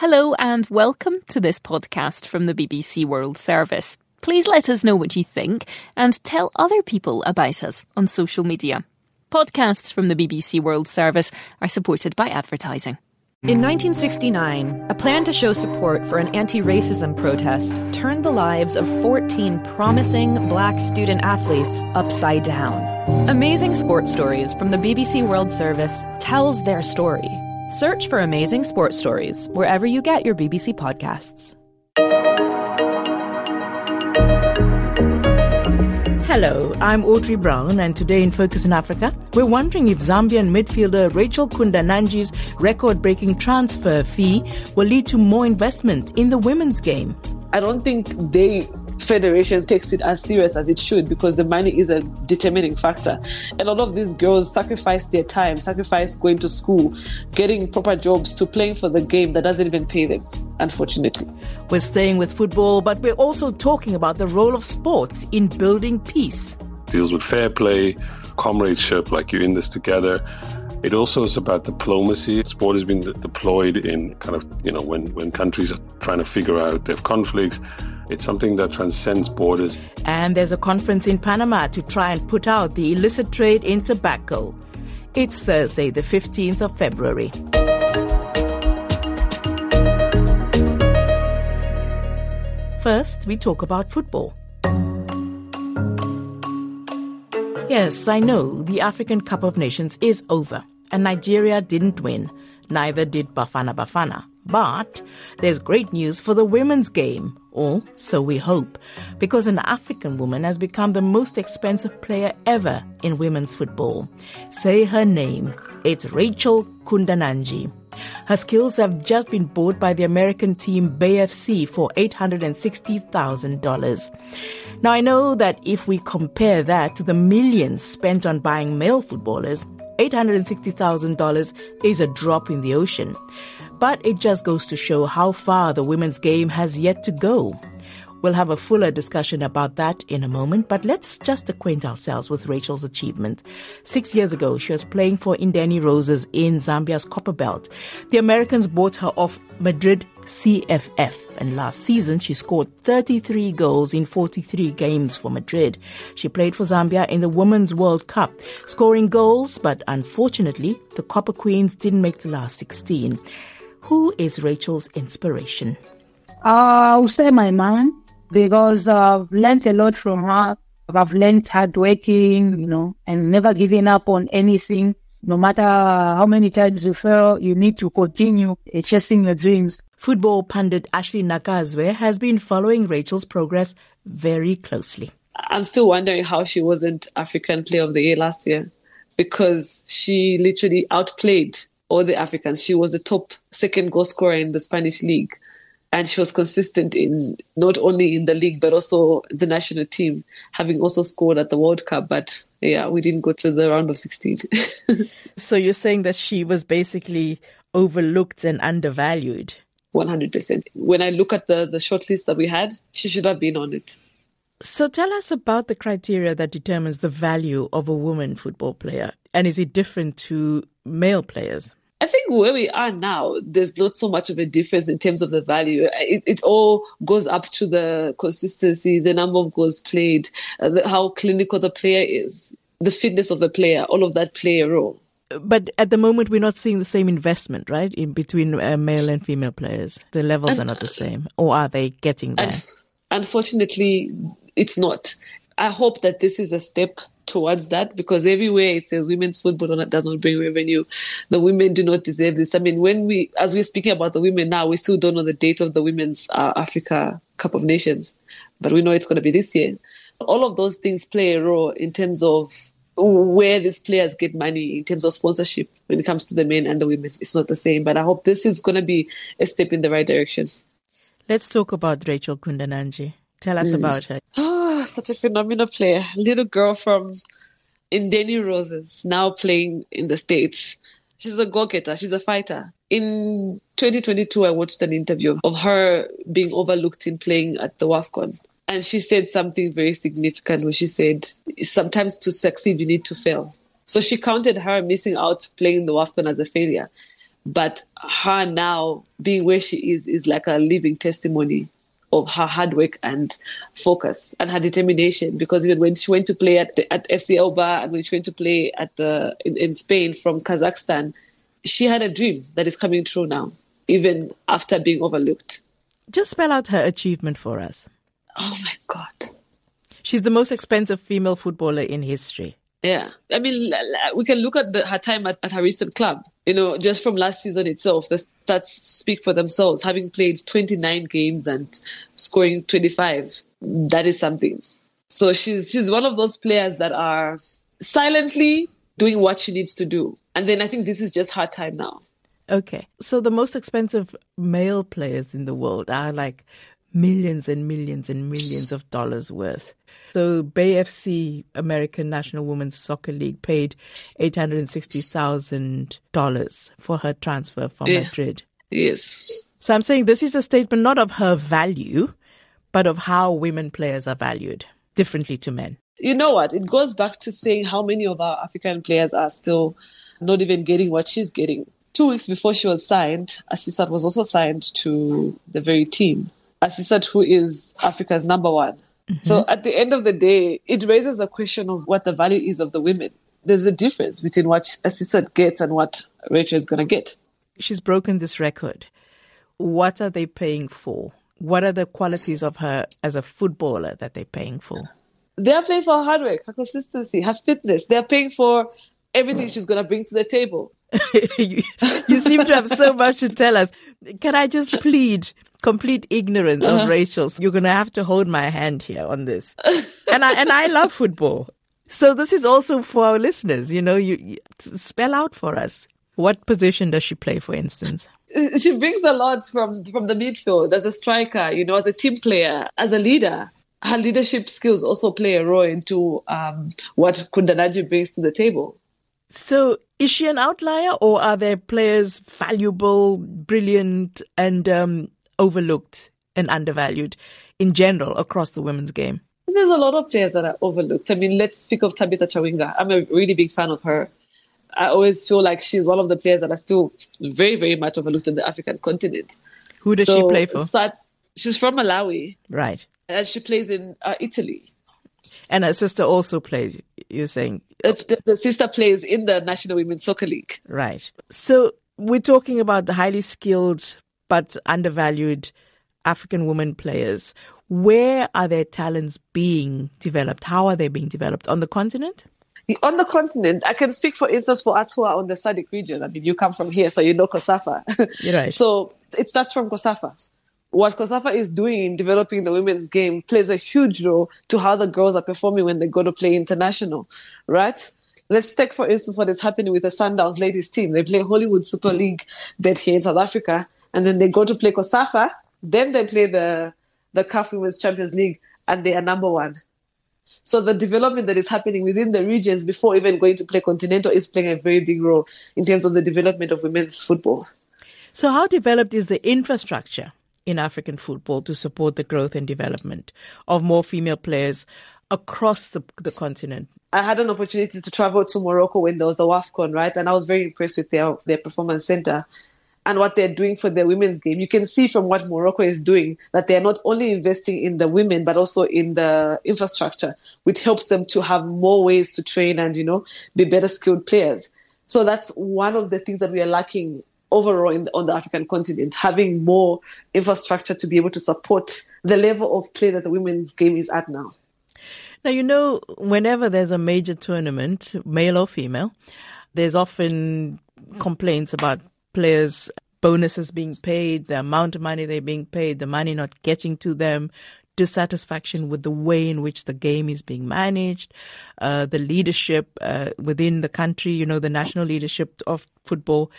Hello and welcome to this podcast from the BBC World Service. Please let us know what you think and tell other people about us on social media. Podcasts from the BBC World Service are supported by advertising. In 1969, a plan to show support for an anti racism protest turned the lives of 14 promising black student athletes upside down. Amazing Sports Stories from the BBC World Service tells their story Search for amazing sports stories wherever you get your BBC podcasts. Hello, I'm Audrey Brown, and today in Focus in Africa, we're wondering if Zambian midfielder Racheal Kundananji's record breaking transfer fee will lead to more investment in the women's game. I don't think they federations takes it as serious as it should because the money is a determining factor. And a lot of these girls sacrifice their time, sacrifice going to school, getting proper jobs to playing for the game that doesn't even pay them, unfortunately. We're staying with football, but we're also talking about the role of sports in building peace. Deals with fair play, comradeship, like you're in this together. It also is about diplomacy. Sport has been deployed in kind of, you know, when, when countries are trying to figure out their conflicts it's something that transcends borders. And there's a conference in Panama to try and put out the illicit trade in tobacco. It's Thursday, the 15th of February. First, we talk about football. Yes, I know the African Cup of Nations is over, and Nigeria didn't win. Neither did Bafana Bafana. But there's great news for the women's game, or so we hope, because an African woman has become the most expensive player ever in women's football. Say her name. It's Racheal Kundananji. Her skills have just been bought by the American team Bay FC for $860,000. Now I know that if we compare that to the millions spent on buying male footballers, $860,000 is a drop in the ocean. But it just goes to show how far the women's game has yet to go. We'll have a fuller discussion about that in a moment, but let's just acquaint ourselves with Racheal's achievement. Six years ago, she was playing for Indeni Roses in Zambia's Copperbelt. The Americans bought her off Madrid CFF, and last season she scored 33 goals in 43 games for Madrid. She played for Zambia in the Women's World Cup, scoring goals, but unfortunately, the Copper Queens didn't make the last 16. Who is Racheal's inspiration? Uh, I'll say my mom because I've learned a lot from her. I've learned hard working, you know, and never giving up on anything. No matter how many times you fail, you need to continue chasing your dreams. Football pundit Ashley Nakazwe has been following Racheal's progress very closely. I'm still wondering how she wasn't African Player of the Year last year because she literally outplayed all the Africans. She was the top second goal scorer in the Spanish league. And she was consistent in not only in the league, but also the national team, having also scored at the World Cup. But yeah, we didn't go to the round of 16. so you're saying that she was basically overlooked and undervalued? 100%. When I look at the, the shortlist that we had, she should have been on it. So tell us about the criteria that determines the value of a woman football player. And is it different to male players? I think where we are now, there's not so much of a difference in terms of the value. It, it all goes up to the consistency, the number of goals played, uh, the, how clinical the player is, the fitness of the player, all of that play a role. But at the moment, we're not seeing the same investment, right, in between uh, male and female players. The levels and, are not the same, or are they getting there? Unfortunately, it's not. I hope that this is a step towards that because everywhere it says women's football does not bring revenue. The women do not deserve this. I mean, when we, as we're speaking about the women now, we still don't know the date of the Women's uh, Africa Cup of Nations, but we know it's going to be this year. All of those things play a role in terms of where these players get money in terms of sponsorship when it comes to the men and the women. It's not the same, but I hope this is going to be a step in the right direction. Let's talk about Racheal Kundananji. Tell us mm. about her. Oh, such a phenomenal player. Little girl from Indeni Roses, now playing in the States. She's a go-getter. She's a fighter. In 2022, I watched an interview of her being overlooked in playing at the WAFCON. And she said something very significant when she said, sometimes to succeed, you need to fail. So she counted her missing out playing the WAFCON as a failure. But her now being where she is is like a living testimony of her hard work and focus and her determination. Because even when she went to play at at FC Eibar and when she went to play at the in, in Spain from Kazakhstan, she had a dream that is coming true now, even after being overlooked. Just spell out her achievement for us. Oh my God. She's the most expensive female footballer in history. Yeah. I mean, we can look at the, her time at, at her recent club. You know, just from last season itself, the stats speak for themselves. Having played 29 games and scoring 25, that is something. So she's she's one of those players that are silently doing what she needs to do. And then I think this is just her time now. Okay. So the most expensive male players in the world are like millions and millions and millions of dollars worth. So Bay FC, American National Women's Soccer League, paid eight hundred and sixty thousand dollars for her transfer from Yeah. Madrid. Yes. So I'm saying this is a statement not of her value, but of how women players are valued differently to men. You know what? It goes back to saying how many of our African players are still not even getting what she's getting. Two weeks before she was signed, Asisat was also signed to the very team. Asisat, who is Africa's number one. Mm-hmm. So at the end of the day, it raises a question of what the value is of the women. There's a difference between what Asisat gets and what Racheal is going to get. She's broken this record. What are they paying for? What are the qualities of her as a footballer that they're paying for? They're paying for her hard work, her consistency, her fitness. They're paying for everything she's going to bring to the table. you, you seem to have so much to tell us. Can I just plead complete ignorance of Racheal's? You're going to have to hold my hand here on this. And I and I love football. So this is also for our listeners. You know, you, you spell out for us. What position does she play, for instance? she brings a lot from from the midfield as a striker, you know, as a team player, as a leader. Her leadership skills also play a role into um, what Kundananji brings to the table. So is she an outlier, or are there players valuable, brilliant, and um, overlooked and undervalued in general across the women's game? There's a lot of players that are overlooked. I mean, let's speak of Tabitha Chawinga. I'm a really big fan of her. I always feel like she's one of the players that are still very, very much overlooked in the African continent. Who does she play for? Sat, she's from Malawi Right. and she plays in uh, Italy. And her sister also plays. You're saying The, the, sister plays in the National Women's Soccer League. Right. So we're talking about the highly skilled but undervalued African women players. Where are their talents being developed? How are they being developed? On the continent? On the continent, I can speak, for instance, for us who are on the SADC region. I mean, you come from here, so you know COSAFA. You're right. So it starts from COSAFA. What COSAFA is doing in developing the women's game plays a huge role to how the girls are performing when they go to play international, right? Let's take, for instance, what is happening with the Sundowns ladies team. They play Hollywood Super League bet here in South Africa, and then they go to play COSAFA. Then they play the the CAF Women's Champions League, and they are number one. So the development that is happening within the regions before even going to play continental is playing a very big role in terms of the development of women's football. So, how developed is the infrastructure in African football to support the growth and development of more female players across the, the continent? I had an opportunity to travel to Morocco when there was the WAFCON, right? And I was very impressed with their their performance center and what they're doing for their women's game. You can see from what Morocco is doing that they're not only investing in the women but also in the infrastructure, which helps them to have more ways to train and you know be better skilled players. So that's one of the things that we are lacking overall in, on the African continent, having more infrastructure to be able to support the level of play that the women's game is at now. Now, you know, whenever there's a major tournament, male or female, there's often complaints about players' bonuses being paid, the amount of money they're being paid, the money not getting to them, dissatisfaction with the way in which the game is being managed, uh, the leadership uh, within the country, you know, the national leadership of football.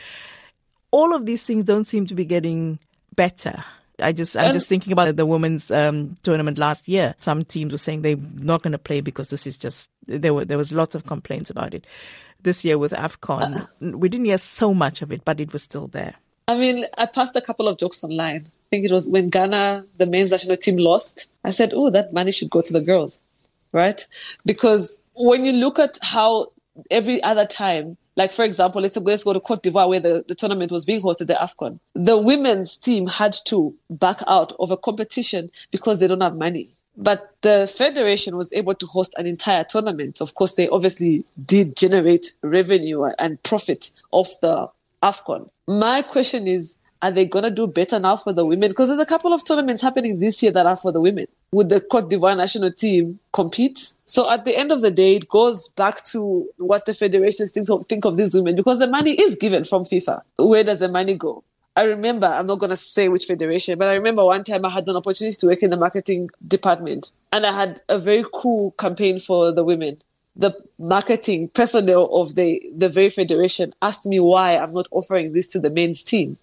All of these things don't seem to be getting better. I just, I'm just thinking about the women's um, tournament last year. Some teams were saying they're not going to play because this is just there were there was lots of complaints about it. This year with Afcon, we didn't hear so much of it, but it was still there. I mean, I passed a couple of jokes online. I think it was when Ghana, the men's national team, lost. I said, "Oh, that money should go to the girls," right? Because when you look at how every other time, like for example, let's, let's go to Cote d'Ivoire where the, the tournament was being hosted, the AFCON. The women's team had to back out of a competition because they don't have money. But the federation was able to host an entire tournament. Of course, they obviously did generate revenue and profit off the AFCON. My question is, are they going to do better now for the women? Because there's a couple of tournaments happening this year that are for the women. Would the Cote d'Ivoire national team compete? So at the end of the day, it goes back to what the federations think of, think of these women because the money is given from FIFA. Where does the money go? I remember, I'm not going to say which federation, but I remember one time I had an opportunity to work in the marketing department and I had a very cool campaign for the women. The marketing personnel of the, the very federation asked me why I'm not offering this to the men's team.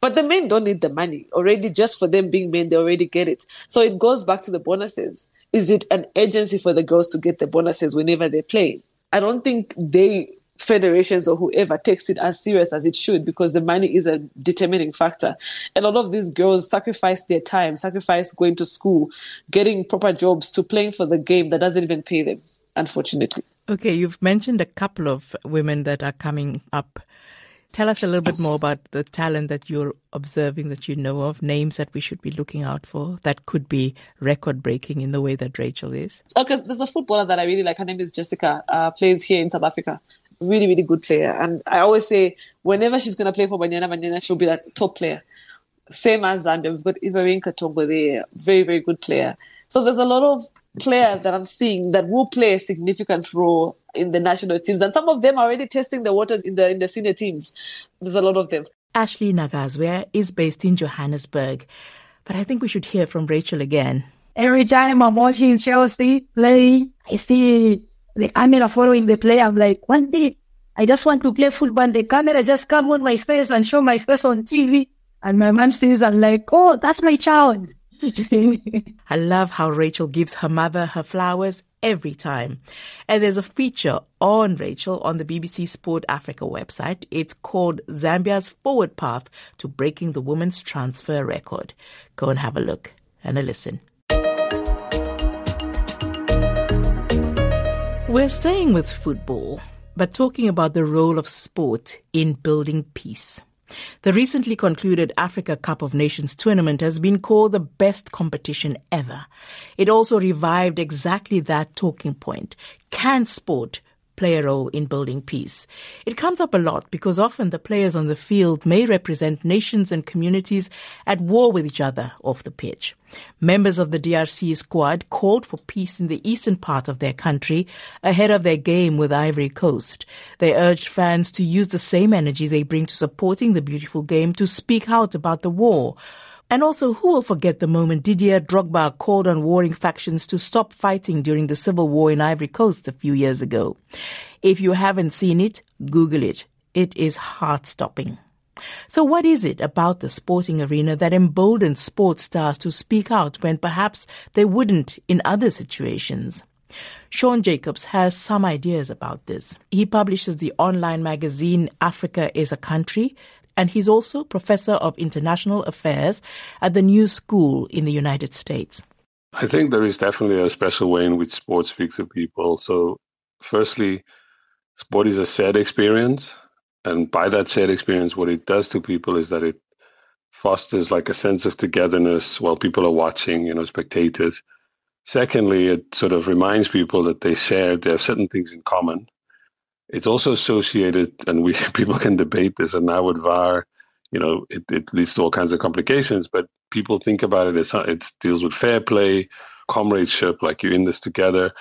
But the men don't need the money already, just for them being men, they already get it. So it goes back to the bonuses. Is it an agency for the girls to get the bonuses whenever they play? I don't think they federations or whoever takes it as serious as it should because the money is a determining factor. And a lot of these girls sacrifice their time, sacrifice going to school, getting proper jobs to playing for the game that doesn't even pay them, unfortunately. Okay, you've mentioned a couple of women that are coming up Tell us a little bit more about the talent that you're observing that you know of, names that we should be looking out for that could be record breaking in the way that Racheal is. Okay, there's a footballer that I really like. Her name is Jessica, uh, plays here in South Africa. Really, really good player. And I always say, whenever she's going to play for Banyana Banyana, she'll be that top player. Same as Zambia. We've got Everine Katongo there, very, very good player. So there's a lot of players that I'm seeing that will play a significant role in the national teams, and some of them are already testing the waters in the in the senior teams. There's a lot of them. Ashley Nagazwe is based in Johannesburg, but I think we should hear from Racheal again. Every time I'm watching Chelsea play, I see the camera following the play. I'm like, one day I just want to play football. The camera just come on my face and show my face on TV. And my man says, I'm like, oh, that's my child. I love how Racheal gives her mother her flowers every time. And there's a feature on Racheal on the BBC Sport Africa website. It's called Zambia's Forward Path to Breaking the Women's Transfer Record. Go and have a look and a listen. We're staying with football, but talking about the role of sport in building peace. The recently concluded Africa Cup of Nations tournament has been called the best competition ever. It also revived exactly that talking point. Can sport play a role in building peace. It comes up a lot because often the players on the field may represent nations and communities at war with each other off the pitch. Members of the DRC squad called for peace in the eastern part of their country ahead of their game with Ivory Coast. They urged fans to use the same energy they bring to supporting the beautiful game to speak out about the war. And also, who will forget the moment Didier Drogba called on warring factions to stop fighting during the civil war in Ivory Coast a few years ago? If you haven't seen it, Google it. It is heart-stopping. So what is it about the sporting arena that emboldens sports stars to speak out when perhaps they wouldn't in other situations? Sean Jacobs has some ideas about this. He publishes the online magazine Africa is a Country and he's also professor of international affairs at the New School in the United States. I think there is definitely a special way in which sport speaks to people. So, firstly, sport is a shared experience. And by that shared experience, what it does to people is that it fosters like a sense of togetherness while people are watching, you know, spectators. Secondly, it sort of reminds people that they share, they have certain things in common. It's also associated, and we people can debate this, and now with VAR, you know, it, it leads to all kinds of complications. But people think about it as it deals with fair play, comradeship, like you're in this together.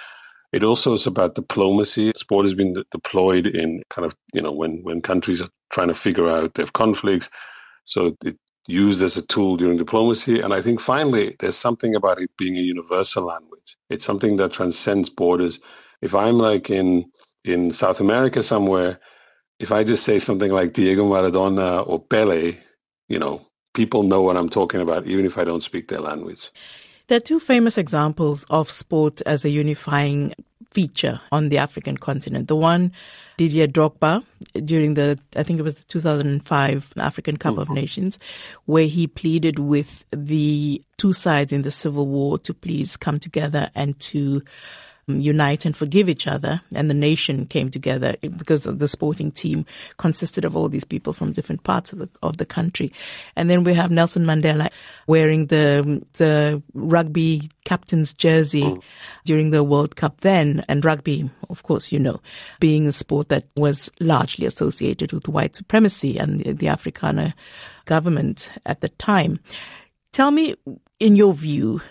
It also is about diplomacy. Sport has been deployed in kind of, you know, when, when countries are trying to figure out their conflicts. So it used as a tool during diplomacy. And I think finally, there's something about it being a universal language. It's something that transcends borders. If I'm like in in South America somewhere, if I just say something like Diego Maradona or Pele, you know, people know what I'm talking about, even if I don't speak their language. There are two famous examples of sport as a unifying feature on the African continent. The one, Didier Drogba, during the, I think it was the 2005 African Cup mm-hmm. of Nations, where he pleaded with the two sides in the civil war to please come together and to unite and forgive each other. And the nation came together because the sporting team consisted of all these people from different parts of the, of the country. And then we have Nelson Mandela wearing the, the rugby captain's jersey mm. during the World Cup then. And rugby, of course, you know, being a sport that was largely associated with white supremacy and the Afrikaner government at the time. Tell me, in your view,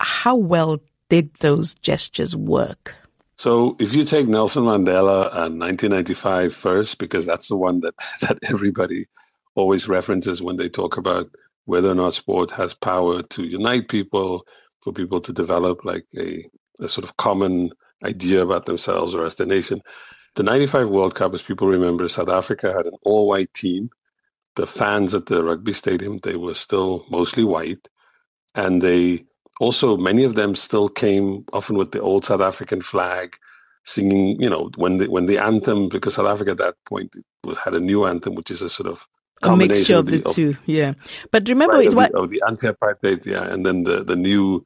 how well did those gestures work? So if you take Nelson Mandela and 1995 first, because that's the one that, that everybody always references when they talk about whether or not sport has power to unite people, for people to develop like a, a sort of common idea about themselves or as the nation. The 95 World Cup, as people remember, South Africa had an all white team. The fans at the rugby stadium, they were still mostly white. And they also many of them still came often with the old South African flag, singing. You know, when the when the anthem because South Africa at that point was had a new anthem, which is a sort of a mixture of the, of, two, yeah. But remember, right, it, what the, the anti-apartheid, yeah, and then the the new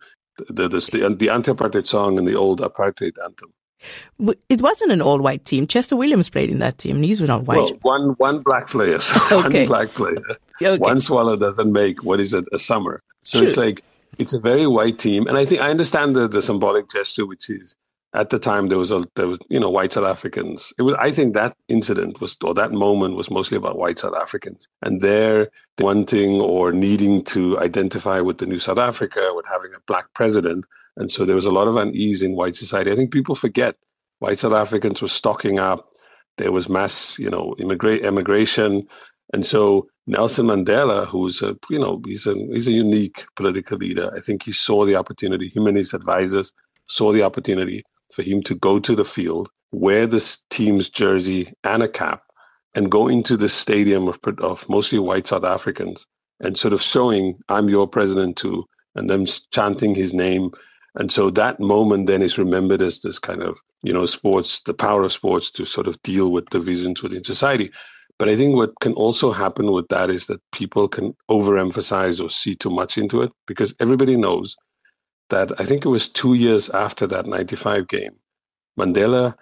the the the, the anti-apartheid song and the old apartheid anthem. It wasn't an all-white team. Chester Williams played in that team, and he's not white. Well, one one black player, so okay. one black player. Okay. One swallow doesn't make what is it a summer. So it's like it's a very white team, and I think I understand the, the symbolic gesture, which is at the time there was a there was you know white South Africans. It was I think that incident was or that moment was mostly about white South Africans and their wanting or needing to identify with the new South Africa, with having a black president, and so there was a lot of unease in white society. I think people forget white South Africans were stocking up. There was mass you know immigrate immigration, and so Nelson Mandela, who's a you know he's a he's a unique political leader. I think he saw the opportunity. Him and his advisors saw the opportunity for him to go to the field, wear this team's jersey and a cap, and go into the stadium of, of mostly white South Africans and sort of showing, I'm your president too, and them chanting his name. And so that moment then is remembered as this kind of, you know, sports, the power of sports to sort of deal with divisions within society. But I think what can also happen with that is that people can overemphasize or see too much into it because everybody knows that I think it was two years after that 95 game, Mandela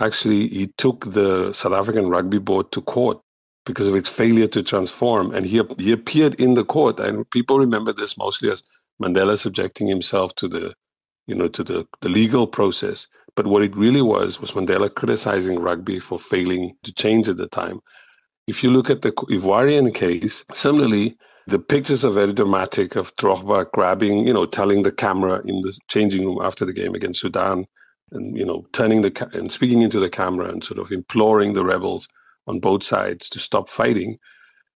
actually he took the South African rugby board to court because of its failure to transform. And he, he appeared in the court. And people remember this mostly as Mandela subjecting himself to the, you know, to the, the legal process. But what it really was, was Mandela criticizing rugby for failing to change at the time. If you look at the Ivorian case, similarly, the pictures are very dramatic of Drogba grabbing, you know, telling the camera in the changing room after the game against Sudan, and you know, turning the ca- and speaking into the camera and sort of imploring the rebels on both sides to stop fighting.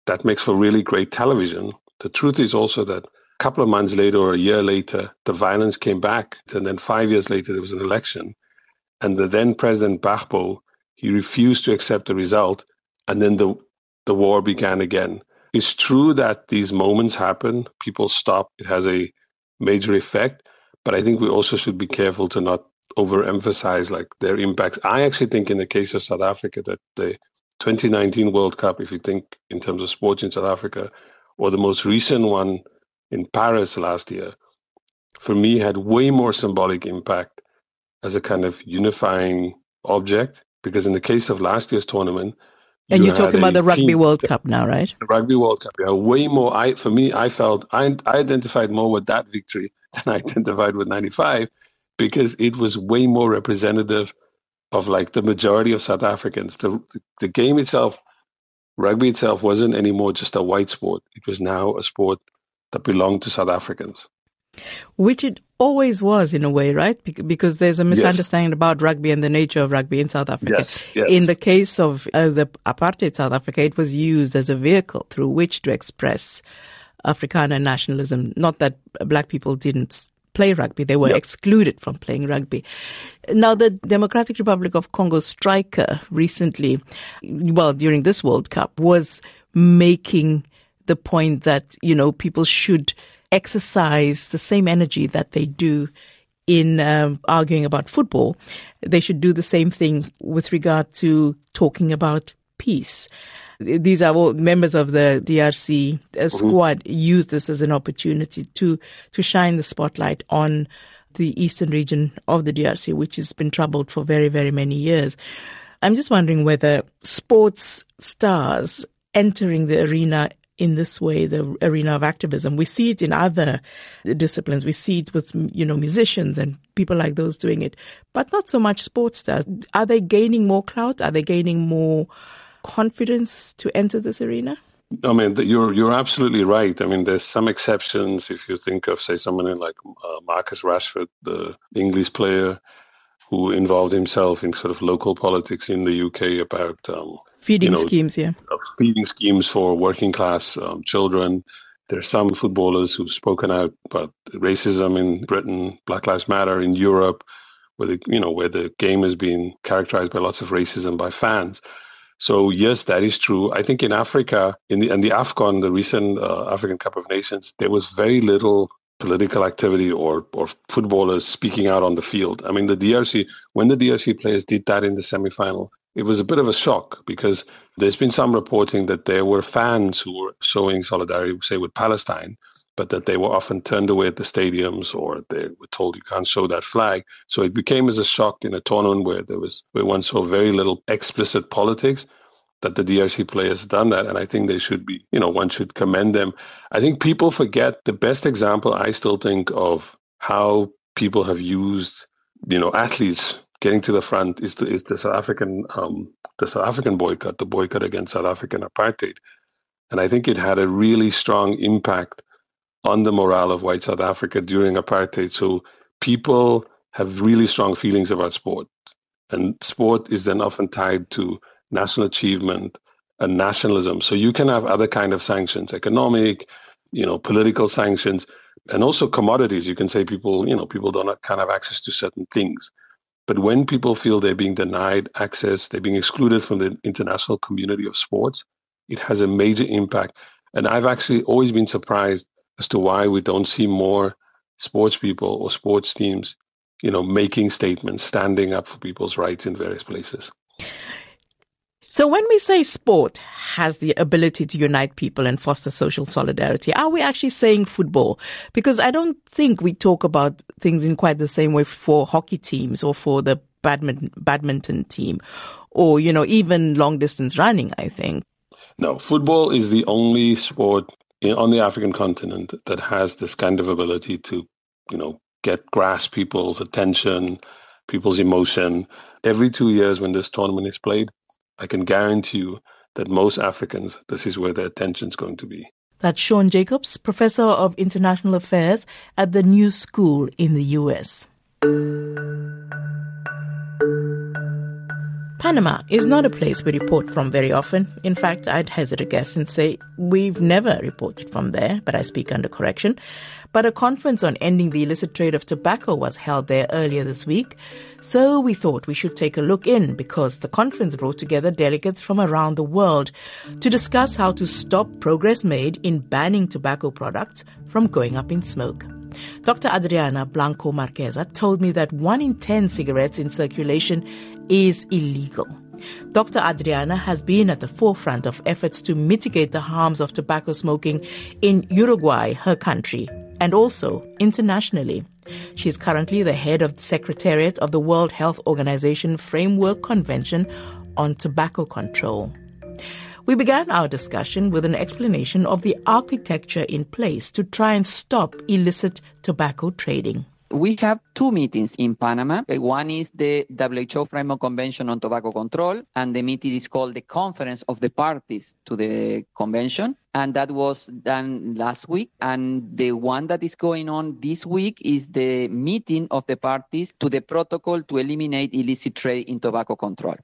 That makes for really great television. The truth is also that a couple of months later or a year later, the violence came back, and then five years later there was an election, and the then president Gbagbo he refused to accept the result, and then the the war began again. It's true that these moments happen, people stop, it has a major effect, but I think we also should be careful to not overemphasize like their impacts. I actually think in the case of South Africa that the 2019 World Cup, if you think in terms of sports in South Africa, or the most recent one in Paris last year, for me had way more symbolic impact as a kind of unifying object. Because in the case of last year's tournament, and you are talking about the Rugby World Cup now, right? The Rugby World Cup, yeah. Way more. I for me, I felt I, I identified more with that victory than I identified with '95 because it was way more representative of like the majority of South Africans. The, the the game itself, rugby itself, wasn't anymore just a white sport. It was now a sport that belonged to South Africans. Which it always was in a way, right? Because there's a misunderstanding yes. about rugby and the nature of rugby in South Africa. Yes, yes. In the case of uh, the apartheid South Africa, it was used as a vehicle through which to express Afrikaner nationalism. Not that black people didn't play rugby. They were yep. excluded from playing rugby. Now, the Democratic Republic of Congo striker recently, well, during this World Cup, was making the point that, you know, people should exercise the same energy that they do in um, arguing about football, they should do the same thing with regard to talking about peace. These are all members of the DRC uh, mm-hmm. squad use this as an opportunity to to shine the spotlight on the eastern region of the DRC, which has been troubled for very, very many years. I'm just wondering whether sports stars entering the arena in this way, the arena of activism. We see it in other disciplines. We see it with, you know, musicians and people like those doing it, but not so much sports stars. Are they gaining more clout? Are they gaining more confidence to enter this arena? I mean, you're you're absolutely right. I mean, there's some exceptions. If you think of, say, someone like uh, Marcus Rashford, the English player who involved himself in sort of local politics in the UK about um, feeding you know, schemes, yeah, uh, feeding schemes for working class um, children. There's some footballers who've spoken out about racism in Britain, Black Lives Matter in Europe, where the you know where the game has been characterized by lots of racism by fans. So yes, that is true. I think in Africa, in the in the Afcon, the recent uh, African Cup of Nations, there was very little political activity or or footballers speaking out on the field. I mean, the DRC when the DRC players did that in the semifinal, it was a bit of a shock because there's been some reporting that there were fans who were showing solidarity, say, with Palestine, but that they were often turned away at the stadiums or they were told you can't show that flag. So it became as a shock in a tournament where there was where one saw very little explicit politics that the DRC players done that, and I think they should be, you know, one should commend them. I think people forget the best example. I still think of how people have used, you know, athletes getting to the front is the, is the South African um, the South African boycott, the boycott against South African apartheid, and I think it had a really strong impact on the morale of white South Africa during apartheid. So people have really strong feelings about sport. And sport is then often tied to national achievement and nationalism. So you can have other kind of sanctions, economic, you know, political sanctions, and also commodities. You can say people, you know, people don't can't have access to certain things. But when people feel they're being denied access, they're being excluded from the international community of sports, it has a major impact. And I've actually always been surprised as to why we don't see more sports people or sports teams, you know, making statements, standing up for people's rights in various places. So when we say sport has the ability to unite people and foster social solidarity, are we actually saying football? Because I don't think we talk about things in quite the same way for hockey teams or for the badminton, badminton team or, you know, even long distance running, I think. No, football is the only sport on the African continent that has this kind of ability to, you know, get grasp people's attention, people's emotion. Every two years when this tournament is played, I can guarantee you that most Africans, this is where their attention is going to be. That's Sean Jacobs, professor of international affairs at the New School in the US. Panama is not a place we report from very often. In fact, I'd hazard a guess and say we've never reported from there, but I speak under correction. But a conference on ending the illicit trade of tobacco was held there earlier this week. So we thought we should take a look in because the conference brought together delegates from around the world to discuss how to stop progress made in banning tobacco products from going up in smoke. Dr. Adriana Blanco Marquizo told me that one in 10 cigarettes in circulation is illegal. Dr. Adriana has been at the forefront of efforts to mitigate the harms of tobacco smoking in Uruguay, her country, and also internationally. She is currently the head of the Secretariat of the World Health Organization Framework Convention on Tobacco Control. We began our discussion with an explanation of the architecture in place to try and stop illicit tobacco trading. We have two meetings in Panama. Uh, one is the WHO Framework Convention on Tobacco Control, and the meeting is called the Conference of the Parties to the Convention. And that was done last week. And the one that is going on this week is the meeting of the parties to the protocol to eliminate illicit trade in tobacco control.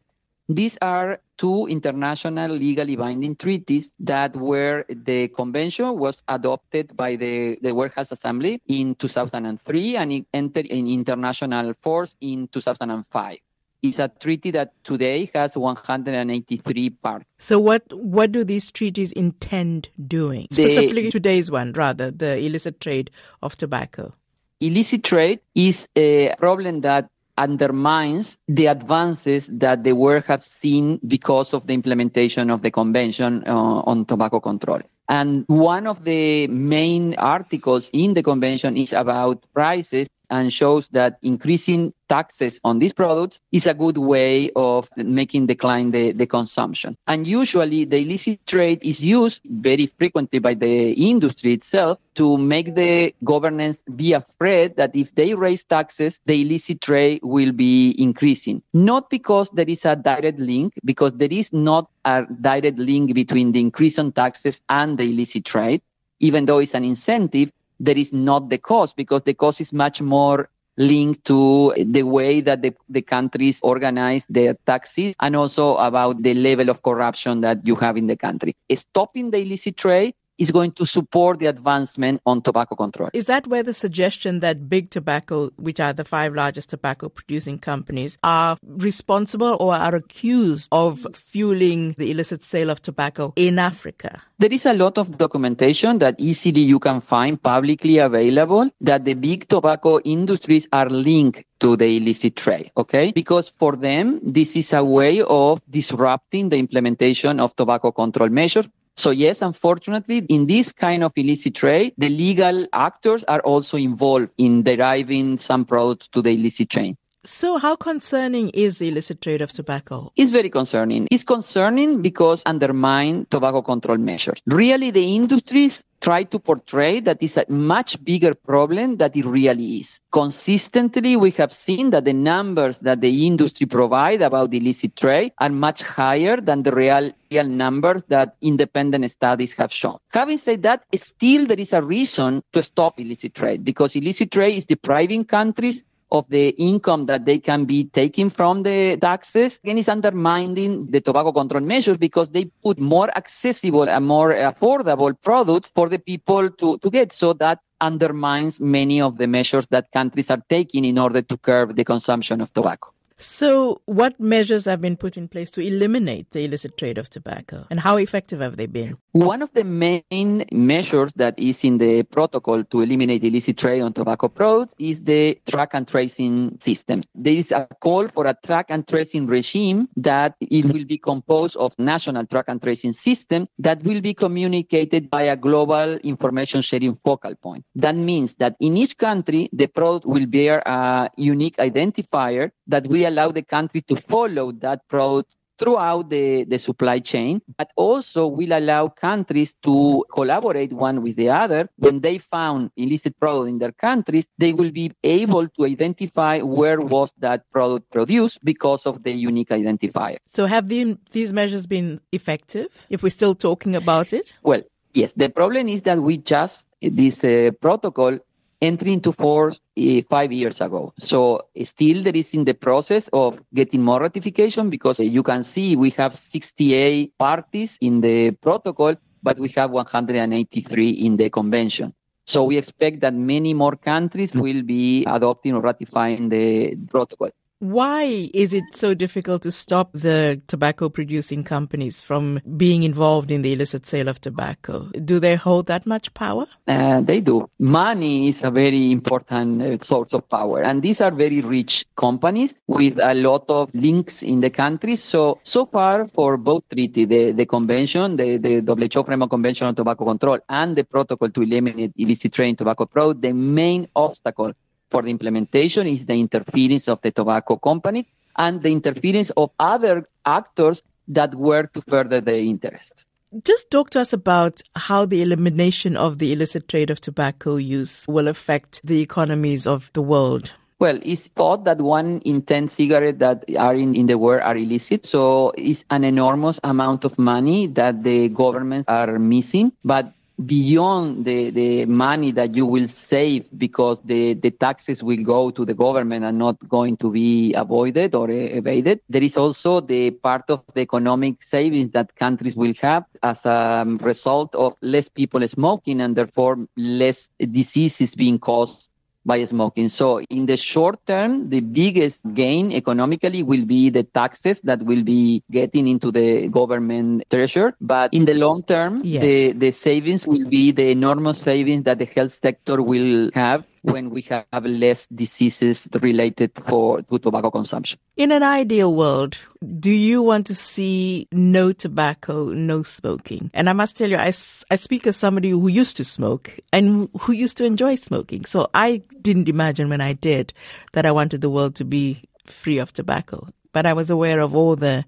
These are two international legally binding treaties that were the convention was adopted by the, the World Health Assembly in 2003 and it entered in international force in 2005. It's a treaty that today has 183 parts. So what what do these treaties intend doing? Specifically the, today's one, rather, the illicit trade of tobacco. Illicit trade is a problem that undermines the advances that the world has seen because of the implementation of the Convention uh, on Tobacco Control. And one of the main articles in the convention is about prices and shows that increasing taxes on these products is a good way of making decline the, the consumption. And usually the illicit trade is used very frequently by the industry itself to make the governments be afraid that if they raise taxes, the illicit trade will be increasing. Not because there is a direct link, because there is not a direct link between the increase on taxes and the illicit trade, even though it's an incentive, that is not the cause because the cause is much more linked to the way that the, the countries organize their taxes and also about the level of corruption that you have in the country. Stopping the illicit trade is going to support the advancement on tobacco control. Is that where the suggestion that big tobacco, which are the five largest tobacco producing companies, are responsible or are accused of fueling the illicit sale of tobacco in Africa? There is a lot of documentation that easily you can find publicly available that the big tobacco industries are linked to the illicit trade, okay? Because for them, this is a way of disrupting the implementation of tobacco control measures so yes, unfortunately, in this kind of illicit trade, the legal actors are also involved in deriving some products to the illicit chain. So, how concerning is the illicit trade of tobacco? It's very concerning. It's concerning because undermine tobacco control measures. Really, the industries try to portray that it's a much bigger problem than it really is. Consistently, we have seen that the numbers that the industry provide about illicit trade are much higher than the real, real numbers that independent studies have shown. Having said that, still there is a reason to stop illicit trade because illicit trade is depriving countries of the income that they can be taking from the taxes. Again, it's undermining the tobacco control measures because they put more accessible and more affordable products for the people to, to get. So that undermines many of the measures that countries are taking in order to curb the consumption of tobacco. So, what measures have been put in place to eliminate the illicit trade of tobacco, and how effective have they been? One of the main measures that is in the protocol to eliminate illicit trade on tobacco products is the track and tracing system. There is a call for a track and tracing regime that it will be composed of national track and tracing system that will be communicated by a global information sharing focal point. That means that in each country, the product will bear a unique identifier that will allow the country to follow that product throughout the, the supply chain, but also will allow countries to collaborate one with the other. When they found illicit product in their countries, they will be able to identify where was that product produced because of the unique identifier. So have the, these measures been effective if we're still talking about it? Well, yes. The problem is that we just, this uh, protocol entry into force uh, five years ago. So still there is in the process of getting more ratification because uh, you can see we have 68 parties in the protocol, but we have 183 in the convention. So we expect that many more countries will be adopting or ratifying the protocol. Why is it so difficult to stop the tobacco producing companies from being involved in the illicit sale of tobacco? Do they hold that much power? Uh, they do. Money is a very important uh, source of power. And these are very rich companies with a lot of links in the country. So, so far for both treaty, the, the convention, the, the WHO Framework Convention on Tobacco Control and the protocol to eliminate illicit trade in tobacco products, the main obstacle for the implementation is the interference of the tobacco companies and the interference of other actors that work to further their interests. Just talk to us about how the elimination of the illicit trade of tobacco use will affect the economies of the world. Well, it's thought that one in 10 cigarettes that are in, in the world are illicit. So it's an enormous amount of money that the governments are missing. But beyond the, the money that you will save because the, the taxes will go to the government and not going to be avoided or evaded. There is also the part of the economic savings that countries will have as a um, result of less people smoking and therefore less diseases being caused by smoking. So in the short term, the biggest gain economically will be the taxes that will be getting into the government treasure. But in the long term, yes. the, the savings will be the enormous savings that the health sector will have when we have less diseases related for to tobacco consumption. In an ideal world, do you want to see no tobacco, no smoking? And I must tell you, I, I speak as somebody who used to smoke and who used to enjoy smoking. So I didn't imagine when I did that I wanted the world to be free of tobacco, but I was aware of all the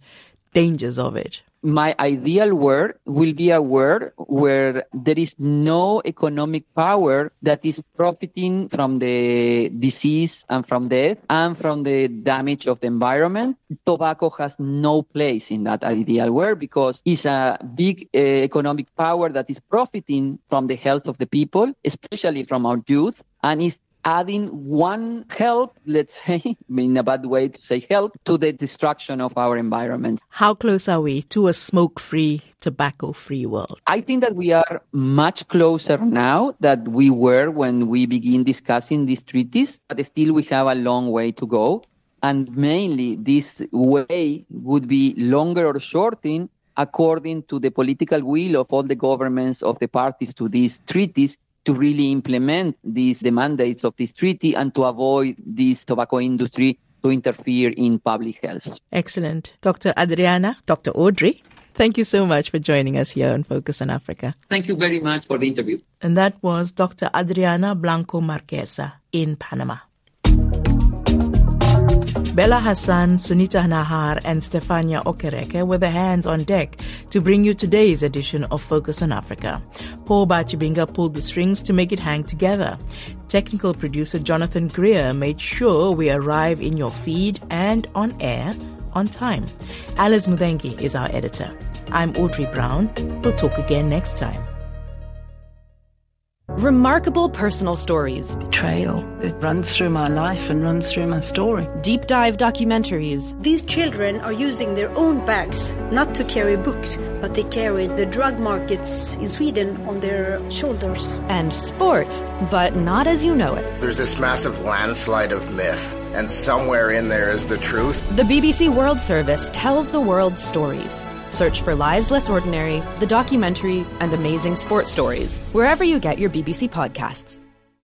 dangers of it my ideal world will be a world where there is no economic power that is profiting from the disease and from death and from the damage of the environment. Tobacco has no place in that ideal world because it's a big uh, economic power that is profiting from the health of the people, especially from our youth, and is adding one help, let's say, in a bad way to say help, to the destruction of our environment. How close are we to a smoke free, tobacco free world? I think that we are much closer now than we were when we begin discussing these treaties, but still we have a long way to go. And mainly, this way would be longer or shortened according to the political will of all the governments of the parties to these treaties to really implement these the mandates of this treaty and to avoid this tobacco industry to interfere in public health. Excellent. Dr. Adriana, Dr. Audrey, thank you so much for joining us here on Focus on Africa. Thank you very much for the interview. And that was Dr. Adriana Blanco Marquizo in Panama. Bella Hassan, Sunita Nahar, and Stefania Okereke were the hands on deck to bring you today's edition of Focus on Africa. Paul Bachibinga pulled the strings to make it hang together. Technical producer Jonathan Greer made sure we arrive in your feed and on air on time. Alice Mudengi is our editor. I'm Audrey Brown. We'll talk again next time. Remarkable personal stories. Betrayal. It runs through my life and runs through my story. Deep dive documentaries. These children are using their own bags not to carry books, but they carry the drug markets in Sweden on their shoulders. And sport, but not as you know it. There's this massive landslide of myth, and somewhere in there is the truth. The BBC World Service tells the world's stories Search for Lives Less Ordinary, the documentary, and amazing sports stories wherever you get your BBC podcasts.